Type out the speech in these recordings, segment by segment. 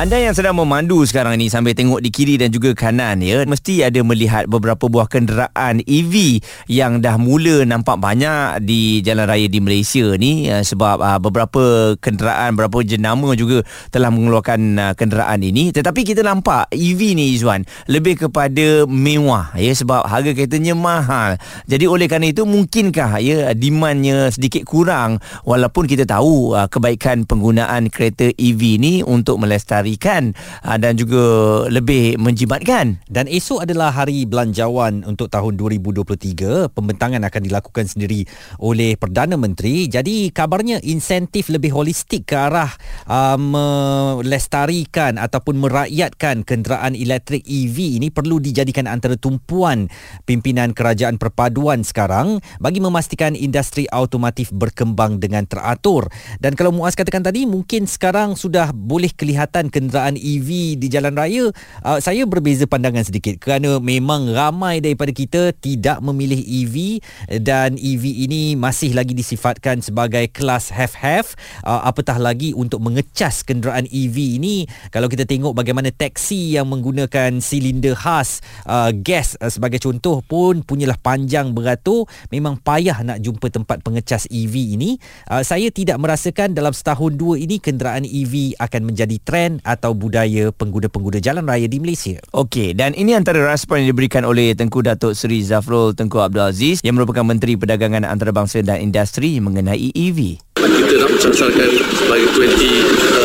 Anda yang sedang memandu sekarang ini sambil tengok di kiri dan juga kanan ya mesti ada melihat beberapa buah kenderaan EV yang dah mula nampak banyak di jalan raya di Malaysia ni uh, sebab uh, beberapa kenderaan beberapa jenama juga telah mengeluarkan uh, kenderaan ini. Tetapi kita nampak EV ni Izwan lebih kepada mewah ya sebab harga keretanya mahal. Jadi oleh kerana itu mungkinkah ya demandnya sedikit kurang walaupun kita tahu uh, kebaikan penggunaan kereta EV ni untuk melestari melestarikan uh, dan juga lebih menjimatkan. Dan esok adalah hari belanjawan untuk tahun 2023. Pembentangan akan dilakukan sendiri oleh Perdana Menteri. Jadi kabarnya insentif lebih holistik ke arah uh, melestarikan ataupun merakyatkan kenderaan elektrik EV ini perlu dijadikan antara tumpuan pimpinan kerajaan perpaduan sekarang bagi memastikan industri automotif berkembang dengan teratur. Dan kalau Muaz katakan tadi mungkin sekarang sudah boleh kelihatan kenderaan EV di jalan raya uh, saya berbeza pandangan sedikit kerana memang ramai daripada kita tidak memilih EV dan EV ini masih lagi disifatkan sebagai kelas have-have uh, apatah lagi untuk mengecas kenderaan EV ini kalau kita tengok bagaimana taksi yang menggunakan silinder khas uh, gas uh, sebagai contoh pun punyalah panjang beratur memang payah nak jumpa tempat pengecas EV ini. Uh, saya tidak merasakan dalam setahun dua ini kenderaan EV akan menjadi trend atau budaya pengguna-pengguna jalan raya di Malaysia. Okey, dan ini antara respon yang diberikan oleh Tengku Datuk Seri Zafrul Tengku Abdul Aziz yang merupakan Menteri Perdagangan Antarabangsa dan Industri mengenai EV. Kita nak mencasarkan bagi 2050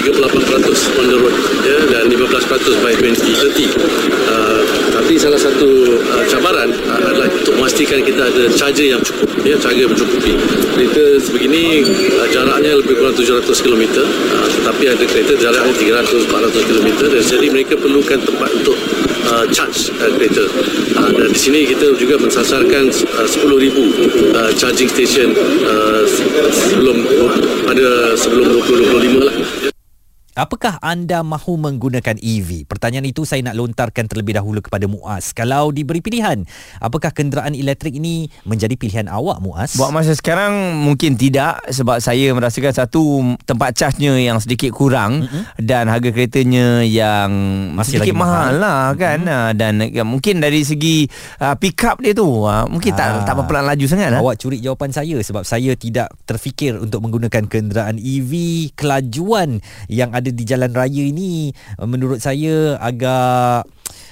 38% on the road ya, dan 15% by 2030. Uh, tapi salah satu uh, cabaran uh, adalah untuk memastikan kita ada charger yang cukup, ya, charger yang mencukupi. Kereta sebegini uh, jaraknya lebih kurang 700 km uh, tetapi ada kereta jaraknya 300-400 km jadi mereka perlukan tempat untuk uh, charge uh, kereta. Uh, dan di sini kita juga mensasarkan uh, 10,000 uh, charging station uh, sebelum pada sebelum 2025 lah. Apakah anda mahu menggunakan EV? Pertanyaan itu saya nak lontarkan terlebih dahulu kepada Muaz. Kalau diberi pilihan, apakah kenderaan elektrik ini menjadi pilihan awak Muaz? Buat masa sekarang mungkin tidak sebab saya merasakan satu tempat charge-nya yang sedikit kurang mm-hmm. dan harga keretanya yang Masih sedikit mahal, mahal lah kan mm-hmm. dan ya, mungkin dari segi uh, pick up dia tu uh, mungkin ah. tak tak apa laju sangat lah. Awak curi jawapan saya sebab saya tidak terfikir untuk menggunakan kenderaan EV kelajuan yang ada di jalan raya ini. Menurut saya agak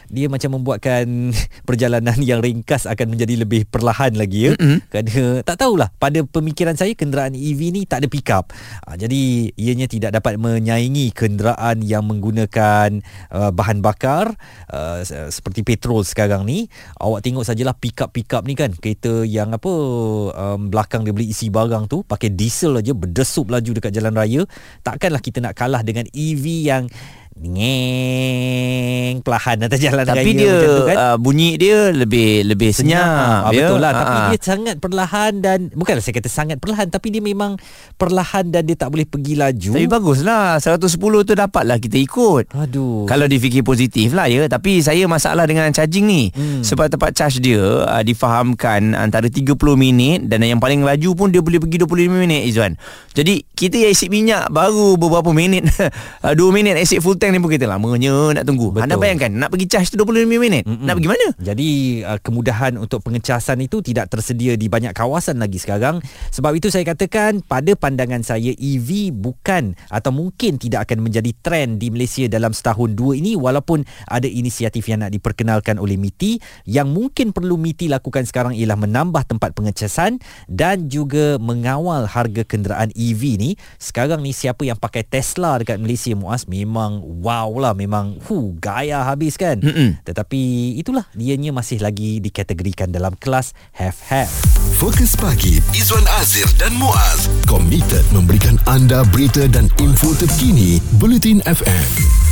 dia macam membuatkan perjalanan yang ringkas akan menjadi lebih perlahan lagi ya. Mm-hmm. kerana tak tahulah pada pemikiran saya kenderaan EV ni tak ada pick up. Ha, jadi ianya tidak dapat menyaingi kenderaan yang menggunakan uh, bahan bakar uh, seperti petrol sekarang ni. Awak tengok sajalah pick up pick up ni kan kereta yang apa um, belakang dia beli isi barang tu pakai diesel aja berdesup laju dekat jalan raya. Takkanlah kita nak kalah dengan EV yang ngeng perlahan atas jalan tapi raya tapi dia kan? uh, bunyi dia lebih lebih senyap, senyap. Ah, betul lah. Uh tapi dia sangat perlahan dan bukanlah saya kata sangat perlahan tapi dia memang perlahan dan dia tak boleh pergi laju. Tapi baguslah. 110 tu dapatlah kita ikut. Aduh. Kalau difikir positif lah ya. Tapi saya masalah dengan charging ni. Hmm. sebab tempat charge dia uh, difahamkan antara 30 minit dan yang paling laju pun dia boleh pergi 25 minit Izwan jadi kita yang isi minyak baru beberapa minit? 2 minit isi full tank tank ni pun kita lamanya nak tunggu. Betul. Anda bayangkan nak pergi charge tu 25 minit. Mm-mm. Nak pergi mana? Jadi uh, kemudahan untuk pengecasan itu tidak tersedia di banyak kawasan lagi sekarang. Sebab itu saya katakan pada pandangan saya EV bukan atau mungkin tidak akan menjadi trend di Malaysia dalam setahun dua ini walaupun ada inisiatif yang nak diperkenalkan oleh MITI yang mungkin perlu MITI lakukan sekarang ialah menambah tempat pengecasan dan juga mengawal harga kenderaan EV ni. Sekarang ni siapa yang pakai Tesla dekat Malaysia Muaz memang wow lah memang hu gaya habis kan? Mm-mm. tetapi itulah dianya masih lagi dikategorikan dalam kelas have have Fokus pagi Izwan Azir dan Muaz. Komited memberikan anda berita dan info terkini Bulletin FM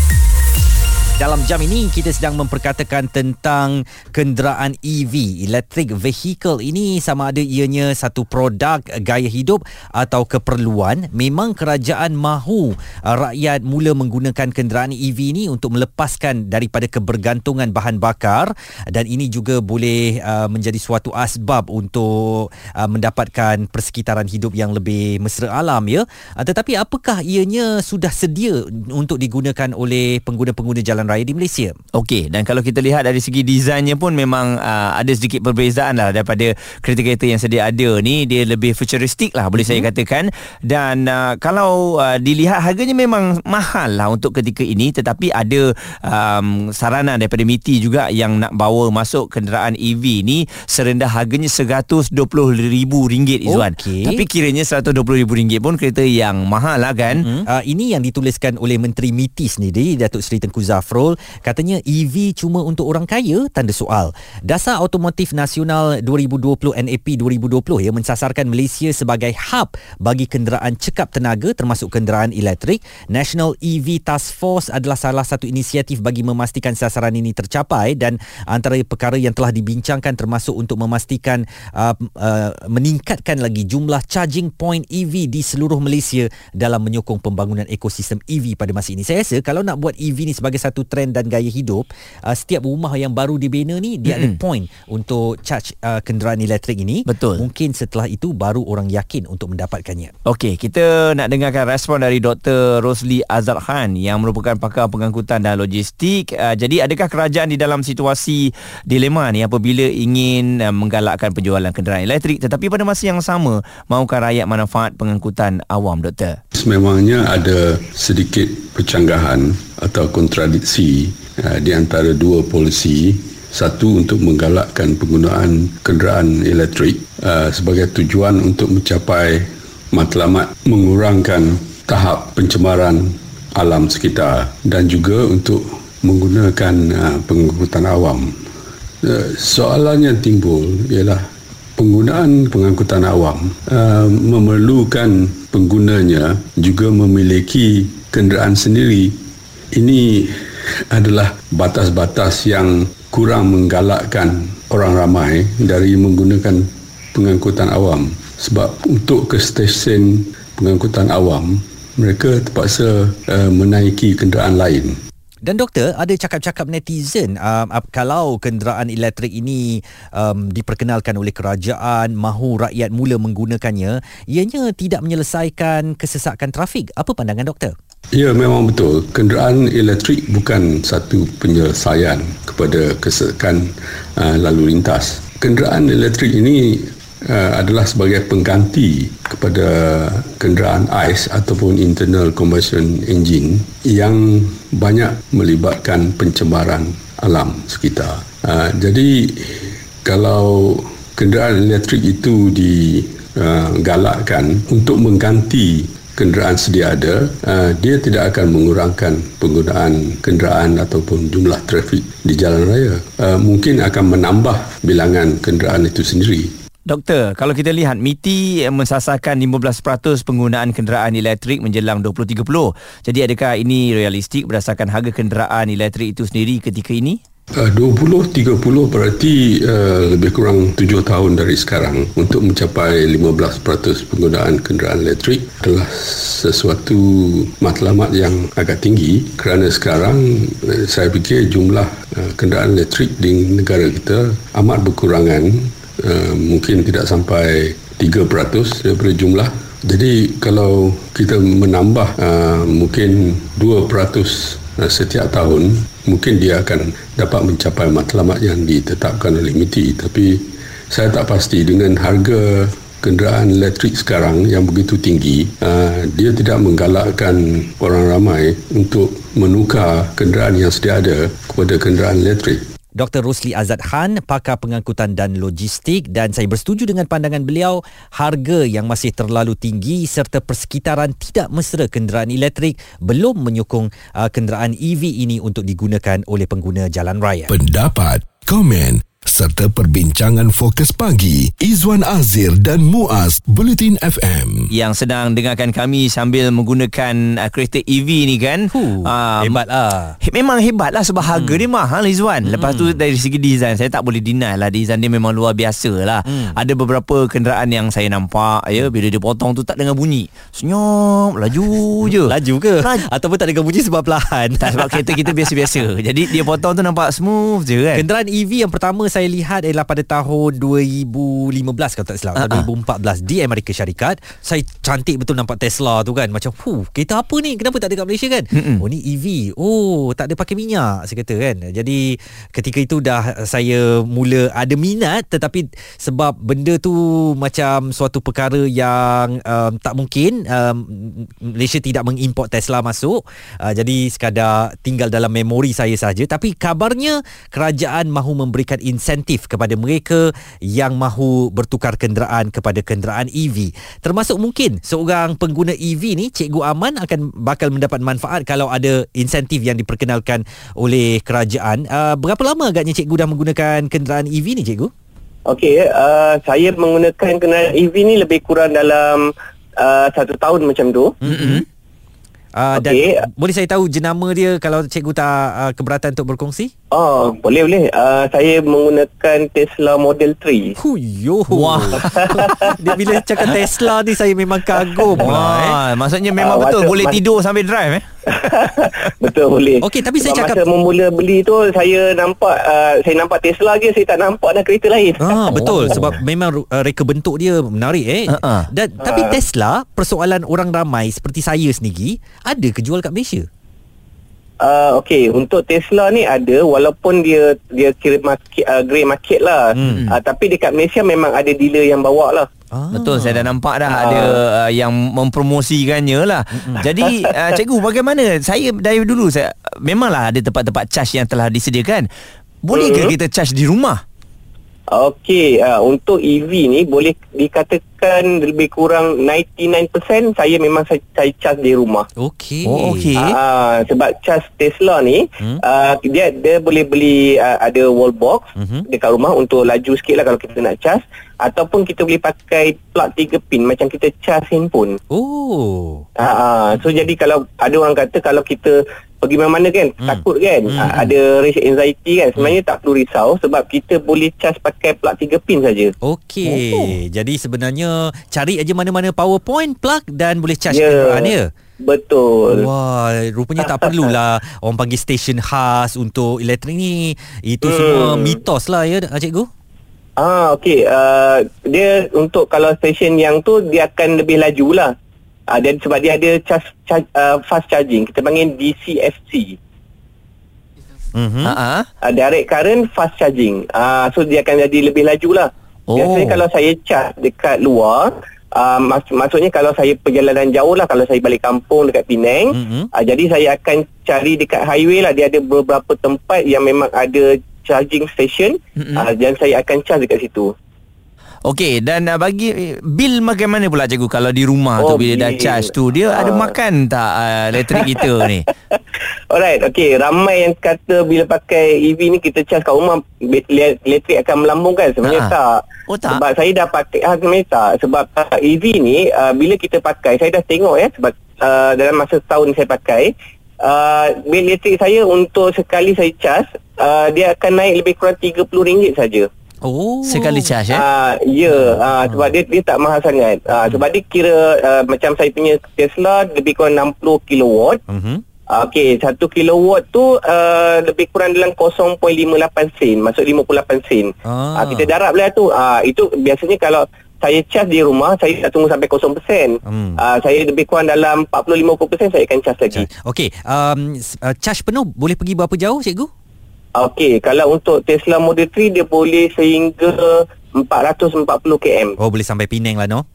Dalam jam ini kita sedang memperkatakan tentang kenderaan EV, electric vehicle ini sama ada ianya satu produk gaya hidup atau keperluan. Memang kerajaan mahu uh, rakyat mula menggunakan kenderaan EV ini untuk melepaskan daripada kebergantungan bahan bakar dan ini juga boleh uh, menjadi suatu asbab untuk uh, mendapatkan persekitaran hidup yang lebih mesra alam ya. Tetapi apakah ianya sudah sedia untuk digunakan oleh pengguna-pengguna jalan raya di Malaysia. Okey, dan kalau kita lihat dari segi desainnya pun memang uh, ada sedikit perbezaan lah daripada kereta-kereta yang sedia ada ni. Dia lebih futuristik lah boleh mm-hmm. saya katakan. Dan uh, kalau uh, dilihat harganya memang mahal lah untuk ketika ini. Tetapi ada um, saranan daripada MITI juga yang nak bawa masuk kenderaan EV ni serendah harganya RM120,000 Izzuan. Okay. Tapi kiranya RM120,000 pun kereta yang mahal lah kan. Mm-hmm. Uh, ini yang dituliskan oleh Menteri MITI sendiri, Datuk Seri Tengku Zafrul Zafrul katanya EV cuma untuk orang kaya? Tanda soal. Dasar automotif nasional 2020 NAP 2020 yang mensasarkan Malaysia sebagai hub bagi kenderaan cekap tenaga termasuk kenderaan elektrik. National EV Task Force adalah salah satu inisiatif bagi memastikan sasaran ini tercapai dan antara perkara yang telah dibincangkan termasuk untuk memastikan uh, uh, meningkatkan lagi jumlah charging point EV di seluruh Malaysia dalam menyokong pembangunan ekosistem EV pada masa ini. Saya rasa kalau nak buat EV ni sebagai satu trend dan gaya hidup uh, setiap rumah yang baru dibina ni dia mm-hmm. ada point untuk charge uh, kenderaan elektrik ini. Betul. Mungkin setelah itu baru orang yakin untuk mendapatkannya. Okey kita nak dengarkan respon dari Dr. Rosli Azad Khan yang merupakan pakar pengangkutan dan logistik. Uh, jadi adakah kerajaan di dalam situasi dilema ni apabila ingin uh, menggalakkan penjualan kenderaan elektrik? Tetapi pada masa yang sama mahukan rakyat manfaat pengangkutan awam doktor? Sememangnya ada sedikit percanggahan atau kontradiksi uh, di antara dua polisi satu untuk menggalakkan penggunaan kenderaan elektrik uh, sebagai tujuan untuk mencapai matlamat mengurangkan tahap pencemaran alam sekitar dan juga untuk menggunakan uh, pengangkutan awam. Soalan yang timbul ialah penggunaan pengangkutan awam memerlukan penggunanya juga memiliki kenderaan sendiri. Ini adalah batas-batas yang kurang menggalakkan orang ramai dari menggunakan pengangkutan awam sebab untuk ke stesen pengangkutan awam mereka terpaksa uh, menaiki kenderaan lain dan doktor, ada cakap-cakap netizen um, kalau kenderaan elektrik ini um, diperkenalkan oleh kerajaan, mahu rakyat mula menggunakannya, ianya tidak menyelesaikan kesesakan trafik. Apa pandangan doktor? Ya memang betul. Kenderaan elektrik bukan satu penyelesaian kepada kesesakan uh, lalu lintas. Kenderaan elektrik ini uh, adalah sebagai pengganti kepada kenderaan ais ataupun internal combustion engine yang banyak melibatkan pencemaran alam sekitar. Uh, jadi kalau kenderaan elektrik itu digalakkan uh, untuk mengganti kenderaan sedia ada, uh, dia tidak akan mengurangkan penggunaan kenderaan ataupun jumlah trafik di jalan raya. Uh, mungkin akan menambah bilangan kenderaan itu sendiri. Doktor, kalau kita lihat MITI mensasarkan 15% penggunaan kenderaan elektrik menjelang 2030. Jadi adakah ini realistik berdasarkan harga kenderaan elektrik itu sendiri ketika ini? 20-30 uh, berarti uh, lebih kurang 7 tahun dari sekarang untuk mencapai 15% penggunaan kenderaan elektrik adalah sesuatu matlamat yang agak tinggi. Kerana sekarang uh, saya fikir jumlah uh, kenderaan elektrik di negara kita amat berkurangan. Uh, mungkin tidak sampai 3% daripada jumlah. Jadi kalau kita menambah uh, mungkin 2% uh, setiap tahun mungkin dia akan dapat mencapai matlamat yang ditetapkan oleh MITI. Tapi saya tak pasti dengan harga kenderaan elektrik sekarang yang begitu tinggi uh, dia tidak menggalakkan orang ramai untuk menukar kenderaan yang sedia ada kepada kenderaan elektrik Dr. Rosli Azad Khan, pakar pengangkutan dan logistik dan saya bersetuju dengan pandangan beliau harga yang masih terlalu tinggi serta persekitaran tidak mesra kenderaan elektrik belum menyokong uh, kenderaan EV ini untuk digunakan oleh pengguna jalan raya. Pendapat, komen serta perbincangan fokus pagi Izwan Azir dan Muaz Bulletin FM. Yang sedang dengarkan kami sambil menggunakan uh, kereta EV ni kan. Huh, Ah, hebat lah. He, memang hebat lah sebab harga dia mahal Izwan. Lepas tu dari segi design saya tak boleh deny lah design dia memang luar biasa lah. Ada beberapa kenderaan yang saya nampak ya bila dia potong tu tak dengar bunyi. Senyum laju je. Laju ke? Laju. Ataupun tak ada bunyi sebab perlahan? Tak sebab kereta kita biasa-biasa. Jadi dia potong tu nampak smooth je kan. Kenderaan EV yang pertama saya lihat ialah pada tahun 2015 kalau tak silap Ah, atau 2014 di Amerika Syarikat. Saya cantik betul nampak Tesla tu kan. Macam, "Huh, kereta apa ni? Kenapa tak ada kat Malaysia kan?" Mm-mm. Oh, ni EV. Oh, tak ada pakai minyak saya kata kan. Jadi ketika itu dah saya mula ada minat tetapi sebab benda tu macam suatu perkara yang um, tak mungkin um, Malaysia tidak mengimport Tesla masuk. Uh, jadi sekadar tinggal dalam memori saya saja tapi kabarnya kerajaan mahu memberikan insentif kepada mereka yang mahu bertukar kenderaan kepada kenderaan EV. Termasuk mungkin seorang pengguna EV ni Cikgu Aman akan bakal mendapat manfaat kalau ada insentif yang diperkenalkan oleh kerajaan. Uh, berapa lama agaknya cikgu dah menggunakan kenderaan EV ni cikgu? Okey, uh, saya menggunakan kenderaan EV ni lebih kurang dalam uh, satu tahun macam tu. Mm-hmm. Uh, Okey. Dan boleh saya tahu jenama dia kalau cikgu tak uh, keberatan untuk berkongsi? Oh, boleh boleh. Uh, saya menggunakan Tesla Model 3. Huyo. Wah. dia bila cakap Tesla ni saya memang kagum lah eh. Wah, maksudnya memang Ah, betul masa- boleh masa- tidur sambil drive eh. Betul boleh. Okey, tapi saya Sebab cakap- masa memula beli tu saya nampak uh, saya nampak Tesla je saya tak nampak dah kereta lain. Ah betul Oh. sebab memang uh, reka bentuk dia menarik eh. Ha-ha. Dan tapi Tesla persoalan orang ramai seperti saya sendiri ada ke jual kat Malaysia? Uh, Okey, untuk Tesla ni ada walaupun dia dia kira market uh, grey market lah. Hmm. Uh, tapi dekat Malaysia memang ada dealer yang bawa lah. Ah. Betul saya dah nampak dah Ah. ada uh, yang mempromosikannya lah. Jadi uh, cikgu bagaimana? Saya dari dulu saya memanglah ada tempat-tempat charge yang telah disediakan. Boleh ke Mhm. kita charge di rumah? Okey, uh, untuk EV ni boleh dikatakan lebih kurang 99% saya memang saya, saya charge di rumah. Okey. Oh, okey. Ah, sebab charge Tesla ni Hmm. uh, dia dia boleh beli uh, ada wall box hmm. dekat rumah untuk laju sikit lah kalau kita nak charge ataupun kita boleh pakai plug 3 pin macam kita charge handphone. Oh. Ah, ah, so jadi kalau ada orang kata kalau kita pergi mana-mana kan Hmm. hmm. takut kan Hmm. hmm. ada rasa anxiety kan sebenarnya tak perlu risau sebab kita boleh charge pakai plug 3 pin saja. Okey. Oh. Jadi sebenarnya cari aja mana-mana power point plug dan boleh charge Ya. kenderaan dia. Betul. Wah, rupanya tak perlulah orang panggil stesen khas untuk elektrik ni. Itu Hmm. semua mitos lah ya cikgu. Ah okey uh, dia untuk kalau stesen yang tu dia akan lebih laju lah. Ah dan sebab dia ada charge, charge uh, fast charging kita panggil DCFC. Mhm. Ha ah. Uh, direct current fast charging. Ah so dia akan jadi lebih laju lah. Oh. Biasanya kalau saya charge dekat luar Uh, mak- maksudnya kalau saya perjalanan jauh lah kalau saya balik kampung dekat Penang Mhm. uh, jadi saya akan cari dekat highway lah dia ada beberapa tempat yang memang ada charging station Mm-mm. uh, dan saya akan charge dekat situ Okey dan uh, bagi bil bagaimana pula cikgu kalau di rumah tu Oh, bila dah bil. charge tu dia ada Ah. makan tak uh, elektrik kita ni? Alright, okay. Ramai yang kata bila pakai EV ni kita charge kat rumah elektrik akan melambung kan? Sebenarnya Ha. tak. Oh, tak? Sebab saya dah pakai, ha, sebenarnya tak. Sebab uh, EV ni uh, bila kita pakai, saya dah tengok ya sebab uh, dalam masa setahun saya pakai, uh, bil elektrik saya untuk sekali saya charge, uh, dia akan naik lebih kurang RM30 saja. Oh. Sekali charge eh? Ah, ya, ah, sebab dia dia tak mahal sangat. Ah, sebab dia kira ah, macam saya punya Tesla lebih kurang 60 kilowatt. Mhm. Ah, Okey, 1 kilowatt tu uh, lebih kurang dalam 0.58 sen, masuk 58 sen. Ah. Ah. kita darab lah tu. Ah, itu biasanya kalau saya charge di rumah, saya tak tunggu sampai 0%. Hmm. Ah, saya lebih kurang dalam 40-50% saya akan charge lagi. Okey, um, uh, charge penuh boleh pergi berapa jauh cikgu? Okey, kalau untuk Tesla Model 3 dia boleh sehingga 440 km. Oh boleh sampai Penang lah no?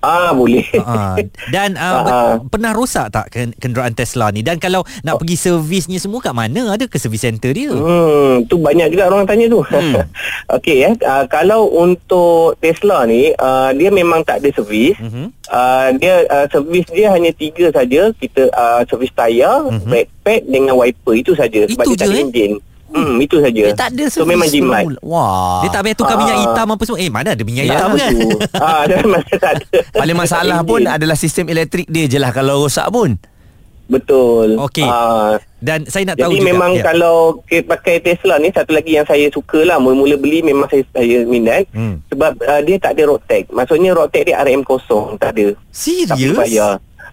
Ah, boleh. Ah, dan uh, ah. pernah rosak tak ken- kenderaan Tesla ni? Dan kalau nak pergi servisnya semua kat mana? Ada ke servis center dia? Hmm, tu banyak juga orang tanya tu. Hmm. Okey eh, uh, kalau untuk Tesla ni, uh, dia memang tak ada servis. Mhm. Uh, dia uh, servis dia hanya tiga saja. Kita uh, servis tayar, brake pad dengan wiper itu saja sebab Itu dia tak ada eh? enjin. Hmm, itu saja. Dia tak ada So memang jimat. mula-mula. Wah. Dia tak payah tukar Ah. minyak hitam apa semua. Eh, mana ada minyak Ya, hitam kan? Ah, dia memang tak ada. Paling masalah pun adalah sistem elektrik dia je lah kalau rosak pun. Betul. Okey. Ah, Dan saya nak tahu Jadi juga. memang ya. kalau pakai Tesla ni satu lagi yang saya suka lah mula-mula beli memang saya saya minat Hmm. sebab uh, dia tak ada road tag. Maksudnya road tag dia RM kosong tak ada. Tak Serius?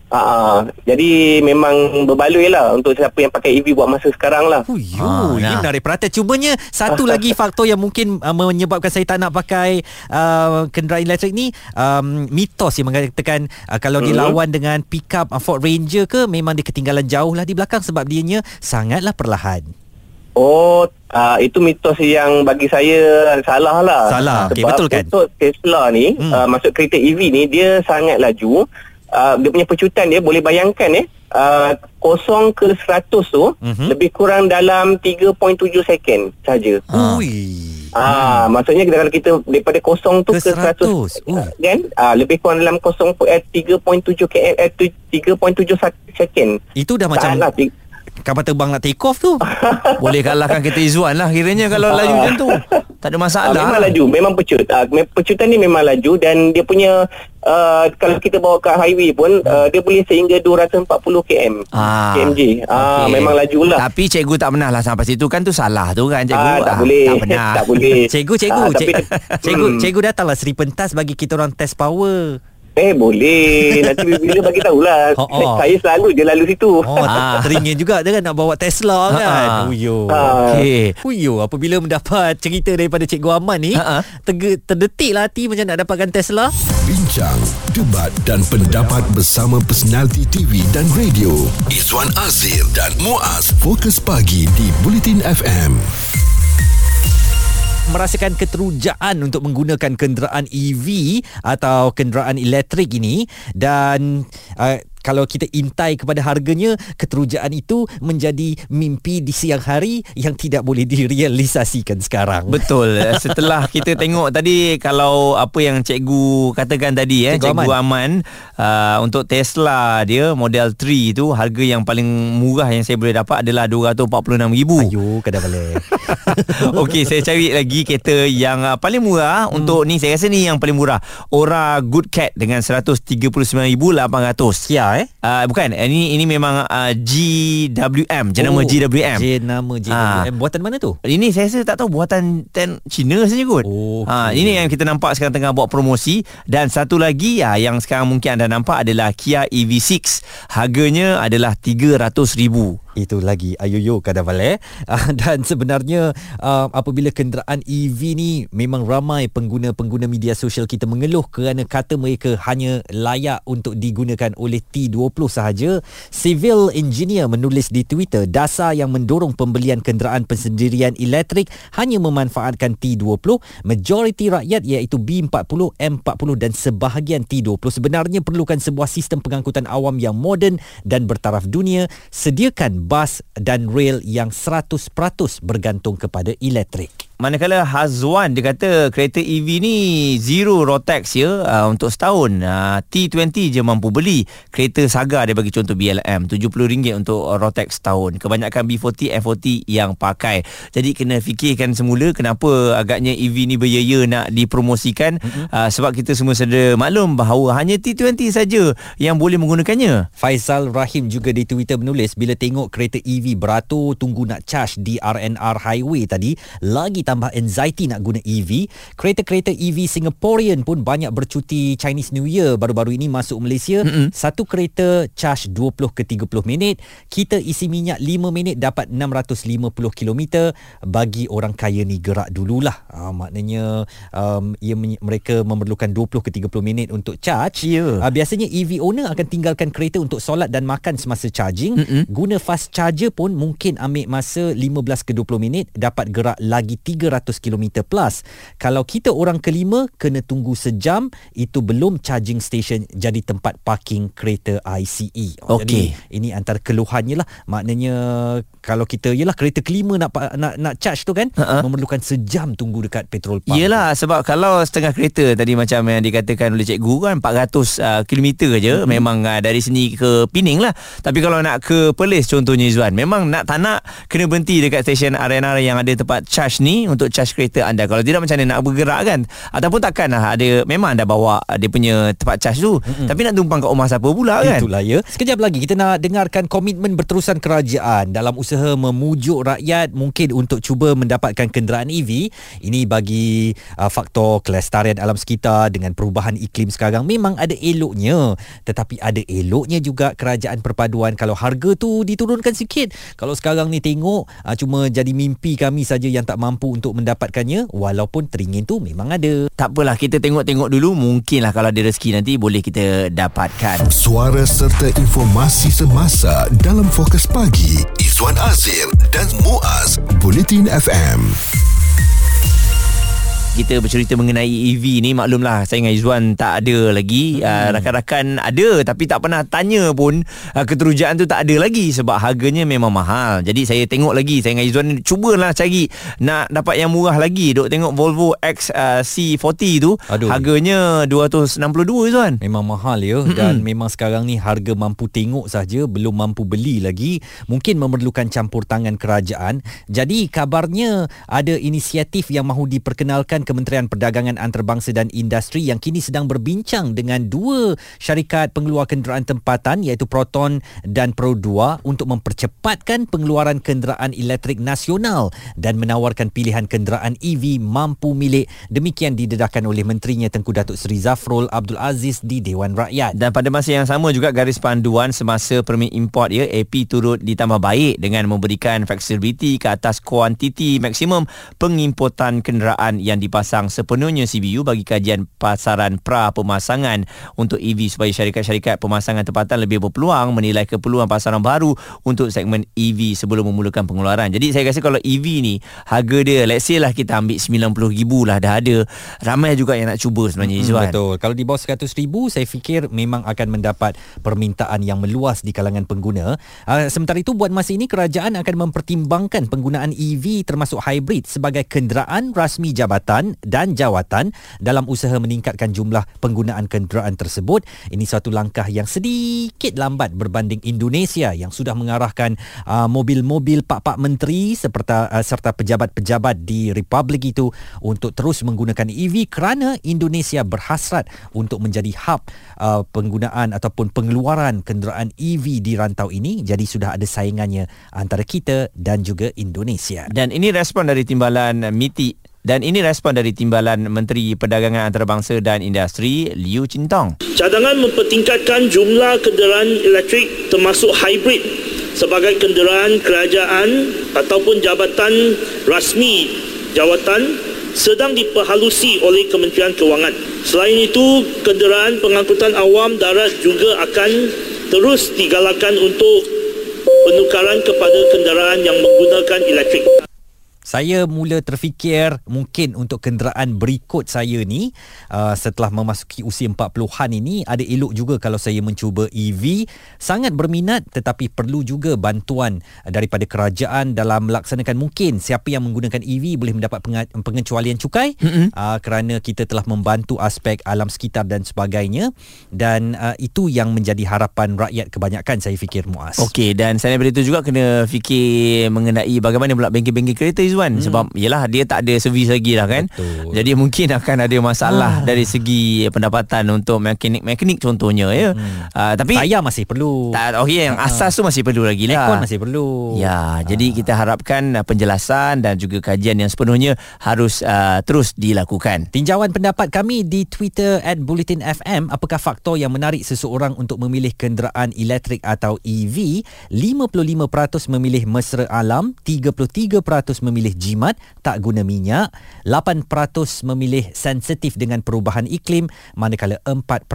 Bayar. Ah, jadi memang berbaloi lah untuk siapa yang pakai EV buat masa sekarang lah. Oh, yo, Ah, ini nah. menarik perhatian. Cumanya satu lagi faktor yang mungkin uh, menyebabkan saya tak nak pakai uh, kenderaan elektrik ni um, mitos yang mengatakan uh, kalau Mhm. dilawan dengan pickup uh, Ford Ranger ke memang dia ketinggalan jauh lah di belakang sebab dianya sangatlah perlahan. Oh, uh, itu mitos yang bagi saya salah lah. Salah. Okey, Sebab betul kan? Untuk Tesla ni, Hmm. hmm. uh, maksud kereta EV ni, dia sangat laju. Uh, dia punya pecutan dia boleh bayangkan eh, uh, kosong ke 100 tu, Mhm. lebih kurang dalam 3.7 second saja. Ah. Ui. Ah, maksudnya kita kalau kita daripada kosong tu Ke ke, 100, 100. Oh. kan? Ah, lebih kurang dalam kosong eh, 3.7 km eh, tu- 3.7 sa- second. Itu dah macam Taklah, ti- kapal terbang nak take off tu. Boleh kalahkan kereta Izzuan lah kiranya kalau laju macam tu. Tak ada Ah, masalah. memang laju, memang pecut. Ah, pecutan ni memang laju dan dia punya uh, kalau kita bawa ke highway pun uh, dia boleh sehingga 240 km. Ah. kmj. Ah, Okey. memang lajulah. Tapi cikgu tak pernah lah sampai situ kan tu salah tu kan cikgu. Ah, tak boleh. Tak pernah. tak boleh. Cikgu, cikgu, Ah, tapi, cikgu, cikgu, Hmm. cikgu datanglah Seri Pentas bagi kita orang test power. Eh boleh. Nanti bila bagi tahulah. Oh, oh. Saya selalu je lalu situ. Oh, Ah. teringin juga dia kan nak bawa Tesla Ah, kan. ah. Uyo. Ah. Okey. Uyo, apabila mendapat cerita daripada Cikgu Aman ni, Ha, ha. terdetik lah hati macam nak dapatkan Tesla. Bincang, debat dan pendapat bersama personaliti TV dan radio. Izwan Azir dan Muaz Fokus Pagi di Bulletin FM. Merasakan keterujaan untuk menggunakan kenderaan EV atau kenderaan elektrik ini. Dan uh, kalau kita intai kepada harganya keterujaan itu menjadi mimpi di siang hari yang tidak boleh direalisasikan sekarang. Betul. Setelah kita tengok tadi kalau apa yang cikgu katakan tadi eh Cikgu cikgu Aman, uh, untuk Tesla dia model 3 tu harga yang paling murah yang saya boleh dapat adalah 246,000. Ayo kadang balik. Okey, saya cari lagi kereta yang uh, paling murah hmm. untuk ni saya rasa ni yang paling murah. Ora Good Cat dengan 139,800. Kia eh? Uh, bukan, ini ini memang uh, GWM, jenama GWM. Jenama GWM. Ah. Buatan mana tu? Ini saya rasa tak tahu buatan ten Cina saja kot. Okey. Ha, ini yang kita nampak sekarang tengah buat promosi dan satu lagi ha, yang sekarang mungkin anda nampak adalah Kia EV6. Harganya adalah 300,000. Itu lagi ayoyo kadang balik uh, dan sebenarnya uh, apabila kenderaan EV ni memang ramai pengguna-pengguna media sosial kita mengeluh kerana kata mereka hanya layak untuk digunakan oleh T20 sahaja. Civil engineer menulis di Twitter dasar yang mendorong pembelian kenderaan pensendirian elektrik hanya memanfaatkan T20. Majoriti rakyat iaitu B40, M40 dan sebahagian T20 sebenarnya perlukan sebuah sistem pengangkutan awam yang moden dan bertaraf dunia. Sediakan bas dan rel yang 100% bergantung kepada elektrik. Manakala Hazwan dia kata kereta EV ni zero road tax ya uh, untuk setahun. Uh, T20 je mampu beli. Kereta Saga dia bagi contoh BLM RM70 untuk road tax setahun. Kebanyakan B40 F40 yang pakai. Jadi kena fikirkan semula kenapa agaknya EV ni berjaya nak dipromosikan mm-hmm. uh, sebab kita semua sedia maklum bahawa hanya T20 saja yang boleh menggunakannya. Faizal Rahim juga di Twitter menulis bila tengok kereta EV beratur tunggu nak charge di RNR highway tadi lagi tambah anxiety nak guna EV kereta-kereta EV Singaporean pun banyak bercuti Chinese New Year baru-baru ini masuk Malaysia mm-hmm. satu kereta charge 20 ke 30 minit kita isi minyak 5 minit dapat 650 km bagi orang kaya ni gerak dululah ha, maknanya um, ia men- mereka memerlukan 20 ke 30 minit untuk charge Ya. Uh, biasanya EV owner akan tinggalkan kereta untuk solat dan makan semasa charging. Mm-mm. Guna fast charger pun mungkin ambil masa 15 ke 20 minit dapat gerak lagi 30 300 km plus. Kalau kita orang kelima kena tunggu sejam itu belum charging station jadi tempat parking kereta ICE. Oh, Okey. Jadi ini antara keluhannya lah. Maknanya kalau kita yalah kereta kelima nak nak nak charge tu kan Ha-ha. memerlukan sejam tunggu dekat petrol pump. Yelah sebab kalau setengah kereta tadi macam yang dikatakan oleh cikgu kan 400 uh, km je hmm. memang uh, dari sini ke Pening lah tapi kalau nak ke Perlis contohnya Izwan memang nak tak nak kena berhenti dekat stesen RNR yang ada tempat charge ni untuk charge kereta anda kalau tidak macam mana nak bergerak kan ataupun takkan lah ada memang anda bawa uh, dia punya tempat charge tu hmm. tapi nak tumpang kat rumah siapa pula kan Itulah ya. Sekejap lagi kita nak dengarkan komitmen berterusan kerajaan dalam usaha memujuk rakyat mungkin untuk cuba mendapatkan kenderaan EV. Ini bagi uh, faktor kelestarian alam sekitar dengan perubahan iklim sekarang memang ada eloknya. Tetapi ada eloknya juga kerajaan perpaduan kalau harga tu diturunkan sikit. Kalau sekarang ni tengok uh, cuma jadi mimpi kami saja yang tak mampu untuk mendapatkannya walaupun teringin tu memang ada. tak apalah kita tengok-tengok dulu. Mungkinlah kalau ada rezeki nanti boleh kita dapatkan. Suara serta informasi semasa dalam Fokus Pagi Izwan Azir dan Muaz Bulletin FM kita bercerita mengenai EV ni maklumlah saya dengan Izwan tak ada lagi hmm. uh, rakan-rakan ada tapi tak pernah tanya pun uh, keterujaan tu tak ada lagi sebab harganya memang mahal jadi saya tengok lagi saya dengan Izwan cubalah cari nak dapat yang murah lagi duk tengok Volvo XC40 tu Aduh. harganya 262 Izwan Memang mahal ya mm-hmm. dan memang sekarang ni harga mampu tengok saja belum mampu beli lagi mungkin memerlukan campur tangan kerajaan. Jadi kabarnya ada inisiatif yang mahu diperkenalkan Kementerian Perdagangan Antarabangsa dan Industri yang kini sedang berbincang dengan dua syarikat pengeluar kenderaan tempatan iaitu Proton dan Pro2 untuk mempercepatkan pengeluaran kenderaan elektrik nasional dan menawarkan pilihan kenderaan EV mampu milik. Demikian didedahkan oleh Menterinya Tengku Datuk Seri Zafrul Abdul Aziz di Dewan Rakyat. Dan pada masa yang sama juga garis panduan semasa permit import ya AP turut ditambah baik dengan memberikan flexibility ke atas kuantiti maksimum pengimportan kenderaan yang dipasang sepenuhnya CBU bagi kajian pasaran pra pemasangan untuk EV supaya syarikat-syarikat pemasangan tempatan lebih berpeluang menilai keperluan pasaran baru untuk segmen EV sebelum memulakan pengeluaran. Jadi saya rasa kalau EV ni harga dia let's say lah kita ambil RM90,000 lah dah ada. Ramai juga yang nak cuba sebenarnya Hmm, Izwan. betul. Kalau di bawah 100 ribu, saya fikir memang akan mendapat permintaan yang meluas di kalangan pengguna. Uh, sementara itu, buat masa ini kerajaan akan mempertimbangkan penggunaan EV termasuk hybrid sebagai kenderaan rasmi jabatan dan jawatan dalam usaha meningkatkan jumlah penggunaan kenderaan tersebut. Ini satu langkah yang sedikit lambat berbanding Indonesia yang sudah mengarahkan uh, mobil-mobil pak-pak menteri serta uh, serta pejabat-pejabat di republik itu untuk terus menggunakan EV kerana Indonesia berhasrat untuk menjadi hub uh, penggunaan ataupun pengeluaran kenderaan EV di rantau ini jadi sudah ada saingannya antara kita dan juga Indonesia. Dan ini respon dari Timbalan MITI dan ini respon dari Timbalan Menteri Perdagangan Antarabangsa dan Industri Liu Chintong. Cadangan mempertingkatkan jumlah kenderaan elektrik termasuk hybrid sebagai kenderaan kerajaan ataupun jabatan rasmi jawatan sedang diperhalusi oleh Kementerian Kewangan. Selain itu, kenderaan pengangkutan awam darat juga akan terus digalakkan untuk penukaran kepada kenderaan yang menggunakan elektrik. Saya mula terfikir mungkin untuk kenderaan berikut saya ni uh, setelah memasuki usia 40-an ini ada elok juga kalau saya mencuba EV sangat berminat tetapi perlu juga bantuan daripada kerajaan dalam melaksanakan mungkin siapa yang menggunakan EV boleh mendapat pengecualian cukai mm-hmm. uh, kerana kita telah membantu aspek alam sekitar dan sebagainya dan uh, itu yang menjadi harapan rakyat kebanyakan saya fikir Muaz. Okey dan selain daripada itu juga kena fikir mengenai bagaimana pula bengkel-bengkel kereta Izwan hmm. sebab yalah dia tak ada servis lagi lah kan. Betul. Jadi mungkin akan ada masalah ah. dari segi pendapatan untuk mekanik-mekanik contohnya ya. Hmm. Uh, tapi Tayar masih perlu. tak okey yang asas tu masih perlu lagi lah. Aircon masih perlu. Ya, jadi kita harapkan uh, penjelasan dan juga kajian yang sepenuhnya harus uh, terus dilakukan. Tinjauan pendapat kami di Twitter at Bulletin FM, apakah faktor yang menarik seseorang untuk memilih kenderaan elektrik atau EV? 55% memilih mesra alam, 33% memilih memilih jimat tak guna minyak, 8% memilih sensitif dengan perubahan iklim, manakala 4%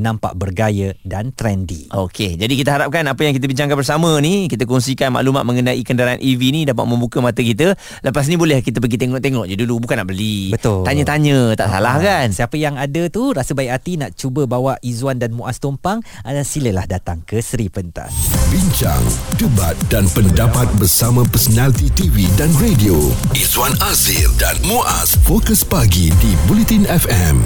nampak bergaya dan trendy. Okey, jadi kita harapkan apa yang kita bincangkan bersama ni, kita kongsikan maklumat mengenai kenderaan EV ni dapat membuka mata kita. Lepas ni boleh kita pergi tengok-tengok je dulu, bukan nak beli. Betul. Tanya-tanya, tak salah kan? Siapa yang ada tu rasa baik hati nak cuba bawa Izzuan dan Muaz tumpang, anda silalah datang ke Seri Pentas. Bincang, debat dan pendapat bersama personaliti TV dan radio. Izwan Azir dan Muaz Fokus Pagi di Bulletin FM.